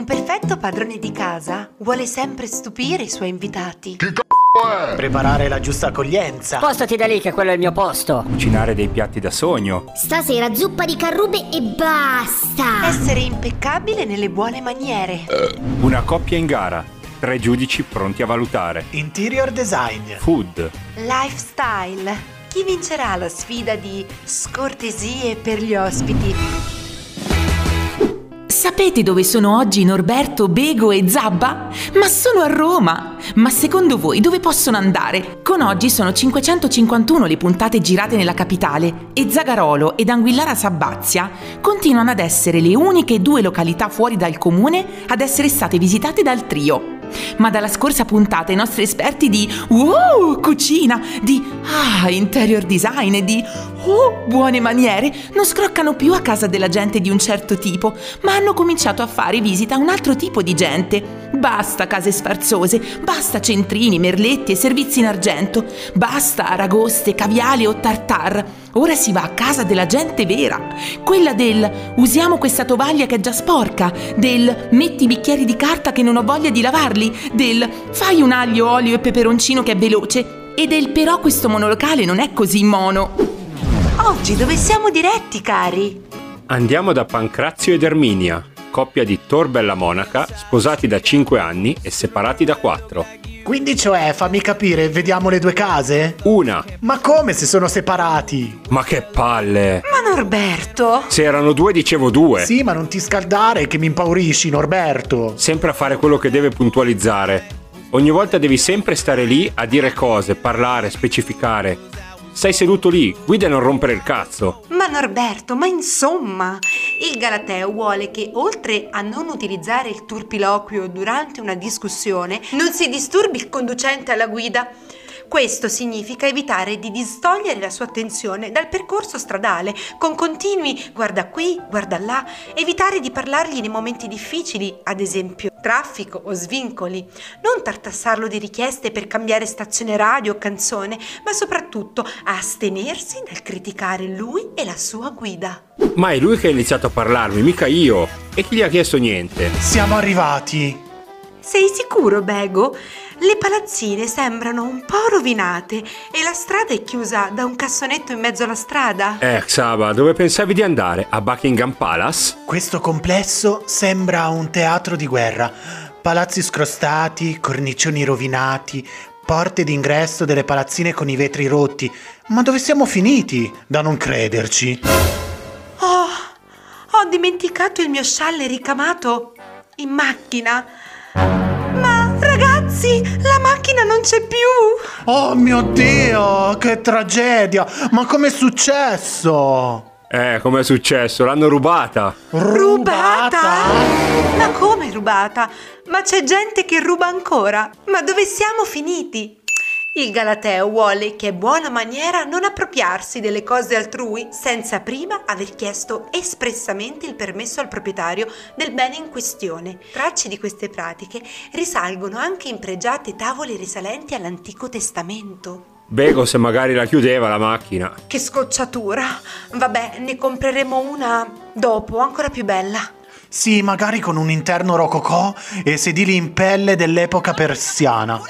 Un perfetto padrone di casa vuole sempre stupire i suoi invitati. Che c***o è? Preparare la giusta accoglienza. Spostati da lì che quello è il mio posto. Cucinare dei piatti da sogno. Stasera zuppa di carrube e basta. Essere impeccabile nelle buone maniere. Una coppia in gara. Tre giudici pronti a valutare. Interior design. Food. Lifestyle. Chi vincerà la sfida di scortesie per gli ospiti? Sapete dove sono oggi Norberto, Bego e Zabba? Ma sono a Roma! Ma secondo voi dove possono andare? Con oggi sono 551 le puntate girate nella capitale e Zagarolo ed Anguillara Sabbazia continuano ad essere le uniche due località fuori dal comune ad essere state visitate dal trio. Ma dalla scorsa puntata i nostri esperti di wow, cucina, di ah, interior design e di oh, buone maniere non scroccano più a casa della gente di un certo tipo, ma hanno cominciato a fare visita a un altro tipo di gente. Basta case sfarzose, basta centrini, merletti e servizi in argento, basta aragoste, caviale o tartar. Ora si va a casa della gente vera, quella del usiamo questa tovaglia che è già sporca, del metti i bicchieri di carta che non ho voglia di lavarli, del fai un aglio, olio e peperoncino che è veloce. E del però questo monolocale non è così mono. Oggi dove siamo diretti, cari? Andiamo da Pancrazio ed Erminia, coppia di Tor Bella Monaca, sposati da 5 anni e separati da 4. Quindi cioè, fammi capire, vediamo le due case? Una. Ma come se sono separati? Ma che palle! Ma Norberto? Se erano due dicevo due. Sì, ma non ti scaldare che mi impaurisci, Norberto. Sempre a fare quello che deve puntualizzare. Ogni volta devi sempre stare lì a dire cose, parlare, specificare. Stai seduto lì, guida e non rompere il cazzo. Ma Norberto, ma insomma, il Galateo vuole che oltre a non utilizzare il turpiloquio durante una discussione, non si disturbi il conducente alla guida. Questo significa evitare di distogliere la sua attenzione dal percorso stradale con continui guarda qui, guarda là, evitare di parlargli nei momenti difficili, ad esempio traffico o svincoli, non tartassarlo di richieste per cambiare stazione radio o canzone, ma soprattutto astenersi dal criticare lui e la sua guida. Ma è lui che ha iniziato a parlarmi, mica io. E chi gli ha chiesto niente? Siamo arrivati. Sei sicuro, Bego? Le palazzine sembrano un po' rovinate e la strada è chiusa da un cassonetto in mezzo alla strada. Eh, Xaba, dove pensavi di andare? A Buckingham Palace? Questo complesso sembra un teatro di guerra. Palazzi scrostati, cornicioni rovinati, porte d'ingresso delle palazzine con i vetri rotti. Ma dove siamo finiti? Da non crederci. Oh, ho dimenticato il mio scialle ricamato in macchina. Ma ragazzi, la macchina non c'è più. Oh mio Dio, che tragedia! Ma com'è successo? Eh, com'è successo? L'hanno rubata. Ma come rubata? Ma c'è gente che ruba ancora. Ma dove siamo finiti? Il Galateo vuole che è buona maniera non appropriarsi delle cose altrui senza prima aver chiesto espressamente il permesso al proprietario del bene in questione. Tracce di queste pratiche risalgono anche in pregiate tavole risalenti all'Antico Testamento. Bego se magari la chiudeva la macchina. Che scocciatura! Vabbè, ne compreremo una dopo, ancora più bella. Sì, magari con un interno rococò e sedili in pelle dell'epoca persiana.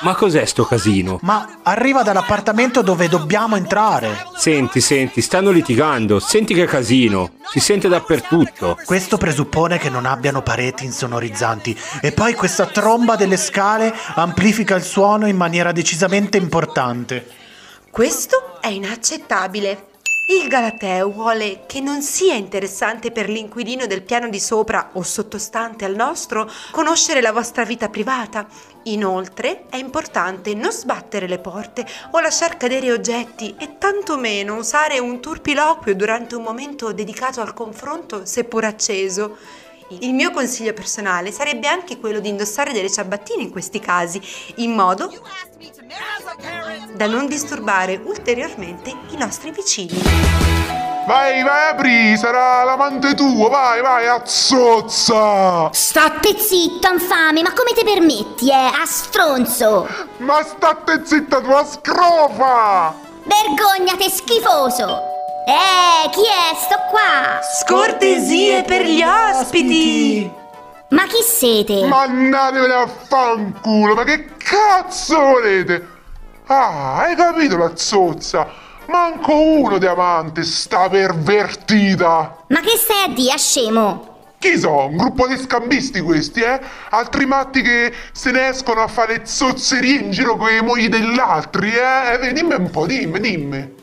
Ma cos'è sto casino? Ma arriva dall'appartamento dove dobbiamo entrare. Senti, senti, stanno litigando. Senti che casino. Si sente dappertutto. Questo presuppone che non abbiano pareti insonorizzanti. E poi questa tromba delle scale amplifica il suono in maniera decisamente importante. Questo è inaccettabile. Il Galateo vuole che non sia interessante per l'inquilino del piano di sopra o sottostante al nostro conoscere la vostra vita privata. Inoltre è importante non sbattere le porte o lasciar cadere oggetti e tantomeno usare un turpiloquio durante un momento dedicato al confronto seppur acceso. Il mio consiglio personale sarebbe anche quello di indossare delle ciabattine in questi casi, in modo da non disturbare ulteriormente i nostri vicini. Vai, vai, apri, sarà l'amante tuo, vai, vai, azzozza! State zitto, infame, ma come ti permetti, eh? A stronzo! Ma state zitta tua scrofa! Vergognate, schifoso! Eh, chi è? Sto qua! Scortesie per gli ospiti! Ma chi siete? Mandatevene a fanculo, ma che cazzo volete? Ah, hai capito la zozza? Manco uno diamante, sta pervertita! Ma che stai a dire, scemo? Chi so, un gruppo di scambisti questi, eh? Altri matti che se ne escono a fare zozzerie in giro con i mogli degli altri, eh? Eh, Dimmi un po', dimmi, dimmi.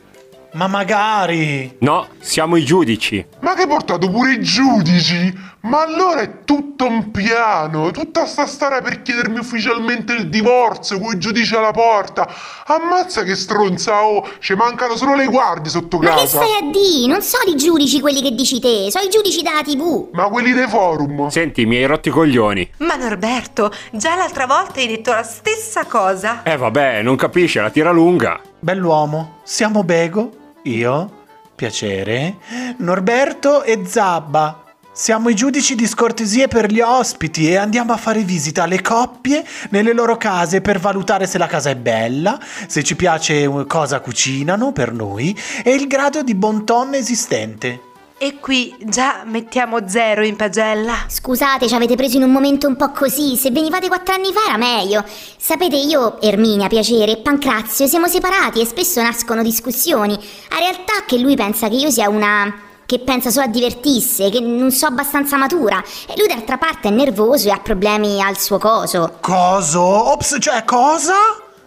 Ma magari... No, siamo i giudici. Ma che hai portato pure i giudici? Ma allora è tutto un piano, tutta sta storia per chiedermi ufficialmente il divorzio, con i giudici alla porta. Ammazza che stronza, oh, ci mancano solo le guardie sotto Ma che casa. stai a dire? Non sono i giudici quelli che dici te, sono i giudici della TV. Ma quelli dei forum. Senti, mi hai rotto i coglioni. Ma Norberto, già l'altra volta hai detto la stessa cosa. Eh vabbè, non capisce, la tira lunga. Bell'uomo, siamo Bego, io, piacere, Norberto e Zabba. Siamo i giudici di scortesie per gli ospiti e andiamo a fare visita alle coppie nelle loro case per valutare se la casa è bella, se ci piace eh, cosa cucinano per noi e il grado di bon esistente. E qui già mettiamo zero in pagella. Scusate, ci avete preso in un momento un po' così. Se venivate quattro anni fa era meglio. Sapete, io, Erminia, piacere, e Pancrazio siamo separati e spesso nascono discussioni. A realtà che lui pensa che io sia una. che pensa solo a divertirsi, che non so abbastanza matura. E lui d'altra parte è nervoso e ha problemi al suo coso. Coso? Ops, cioè cosa?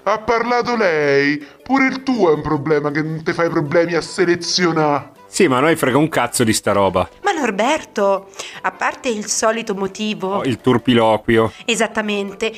Ha parlato lei. Pure il tuo è un problema che non ti fai problemi a selezionare. Sì, ma noi frega un cazzo di sta roba. Ma Norberto, a parte il solito motivo, Oh, il turpiloquio. esattamente,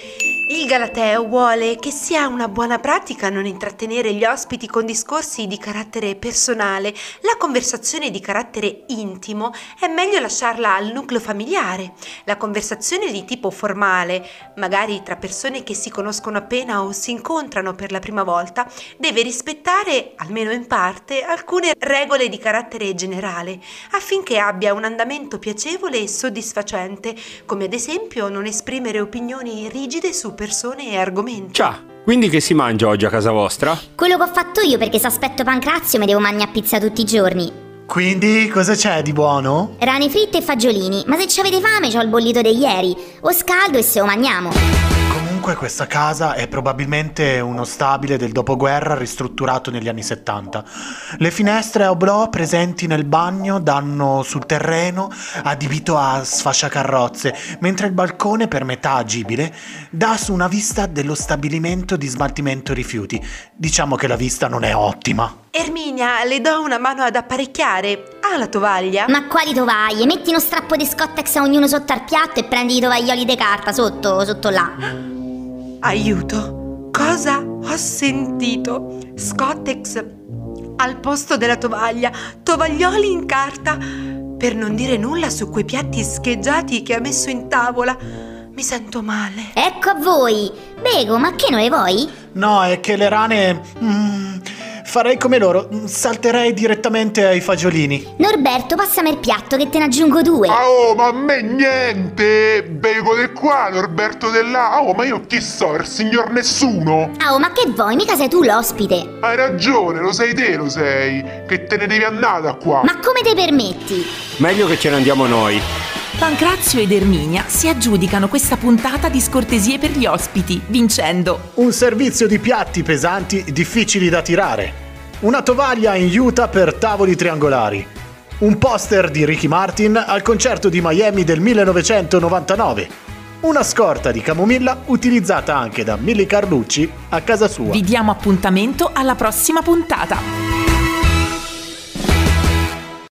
il Galateo vuole che sia una buona pratica non intrattenere gli ospiti con discorsi di carattere personale. La conversazione di carattere intimo è meglio lasciarla al nucleo familiare. La conversazione di tipo formale, magari tra persone che si conoscono appena o si incontrano per la prima volta, deve rispettare, almeno in parte, alcune regole di carattere generale, affinché abbia un andamento piacevole e soddisfacente, come ad esempio non esprimere opinioni rigide su persone e argomenti. Ciao, quindi che si mangia oggi a casa vostra? Quello che ho fatto io perché se aspetto Pancrazio mi devo mangiare pizza tutti i giorni. Quindi cosa c'è di buono? Rane fritte e fagiolini, ma se ci avete fame c'ho il bollito di ieri. O scaldo e se lo mangiamo. Comunque questa casa è probabilmente uno stabile del dopoguerra ristrutturato negli anni 70. Le finestre a oblò presenti nel bagno danno sul terreno adibito a sfasciacarrozze, mentre il balcone per metà agibile dà su una vista dello stabilimento di smaltimento rifiuti. Diciamo che la vista non è ottima. Erminia, le do una mano ad apparecchiare. Ha la tovaglia? Ma quali tovaglie? Metti uno strappo di Scottex a ognuno sotto al piatto e prendi i tovaglioli di carta sotto, sotto là. Aiuto! Cosa ho sentito? Scottex al posto della tovaglia, tovaglioli in carta, per non dire nulla su quei piatti scheggiati che ha messo in tavola. Mi sento male. Ecco a voi. Bego, ma che non le vuoi? No, è che le rane... mm, farei come loro, salterei direttamente ai fagiolini. Norberto, passami il piatto che te ne aggiungo due. Ah, oh, ma a me niente! Bego di qua, Norberto di là. Oh, ma io chi so, il signor nessuno. Ah, oh, ma che vuoi? Mica sei tu l'ospite. Hai ragione, lo sei te, lo sei. Che te ne devi andare da qua. Ma come te permetti? Meglio che ce ne andiamo noi. Pancrazio ed Erminia si aggiudicano questa puntata di scortesie per gli ospiti, vincendo. Un servizio di piatti pesanti difficili da tirare. Una tovaglia in juta per tavoli triangolari. Un poster di Ricky Martin al concerto di Miami del 1999. Una scorta di camomilla utilizzata anche da Milly Carlucci a casa sua. Vi diamo appuntamento alla prossima puntata.